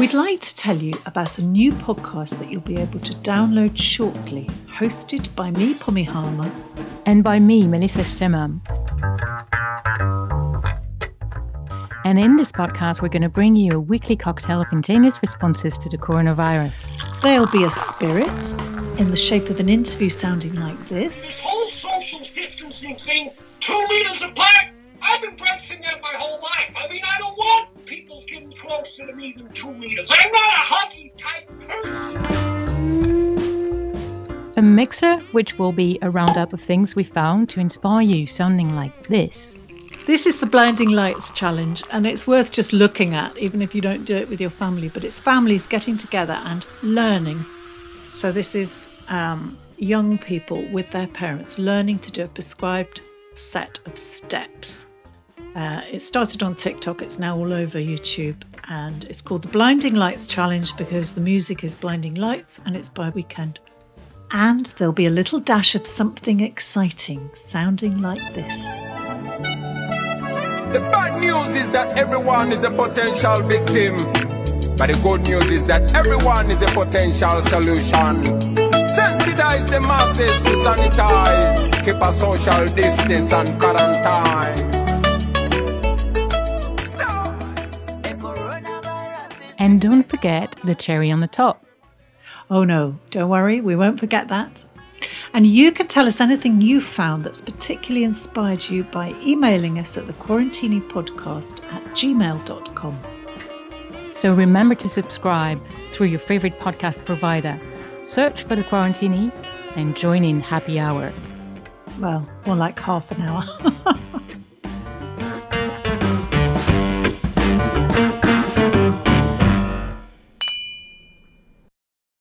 We'd like to tell you about a new podcast that you'll be able to download shortly, hosted by me, Pommy Harmar, and by me, Melissa Chemam. And in this podcast, we're going to bring you a weekly cocktail of ingenious responses to the coronavirus. There'll be a spirit in the shape of an interview sounding like this. This whole social distancing thing, two meters apart, I've been practicing that my whole life. I mean, I don't want people getting closer to me than two meters. I'm not a huggy type person. A mixer, which will be a roundup of things we found to inspire you, sounding like this. This is the Blinding Lights Challenge, and it's worth just looking at, even if you don't do it with your family. But it's families getting together and learning. So, this is um, young people with their parents learning to do a prescribed set of steps. Uh, it started on TikTok, it's now all over YouTube, and it's called the Blinding Lights Challenge because the music is Blinding Lights and it's by Weeknd. And there'll be a little dash of something exciting sounding like this. The bad news is that everyone is a potential victim. But the good news is that everyone is a potential solution. Sensitize the masses to sanitize, keep a social distance and quarantine. And don't forget the cherry on the top. Oh no, don't worry, we won't forget that. And you can tell us anything you found that's particularly inspired you by emailing us at the Quarantini Podcast at gmail.com. So remember to subscribe through your favorite podcast provider. Search for the Quarantini and join in happy hour. Well, more like half an hour.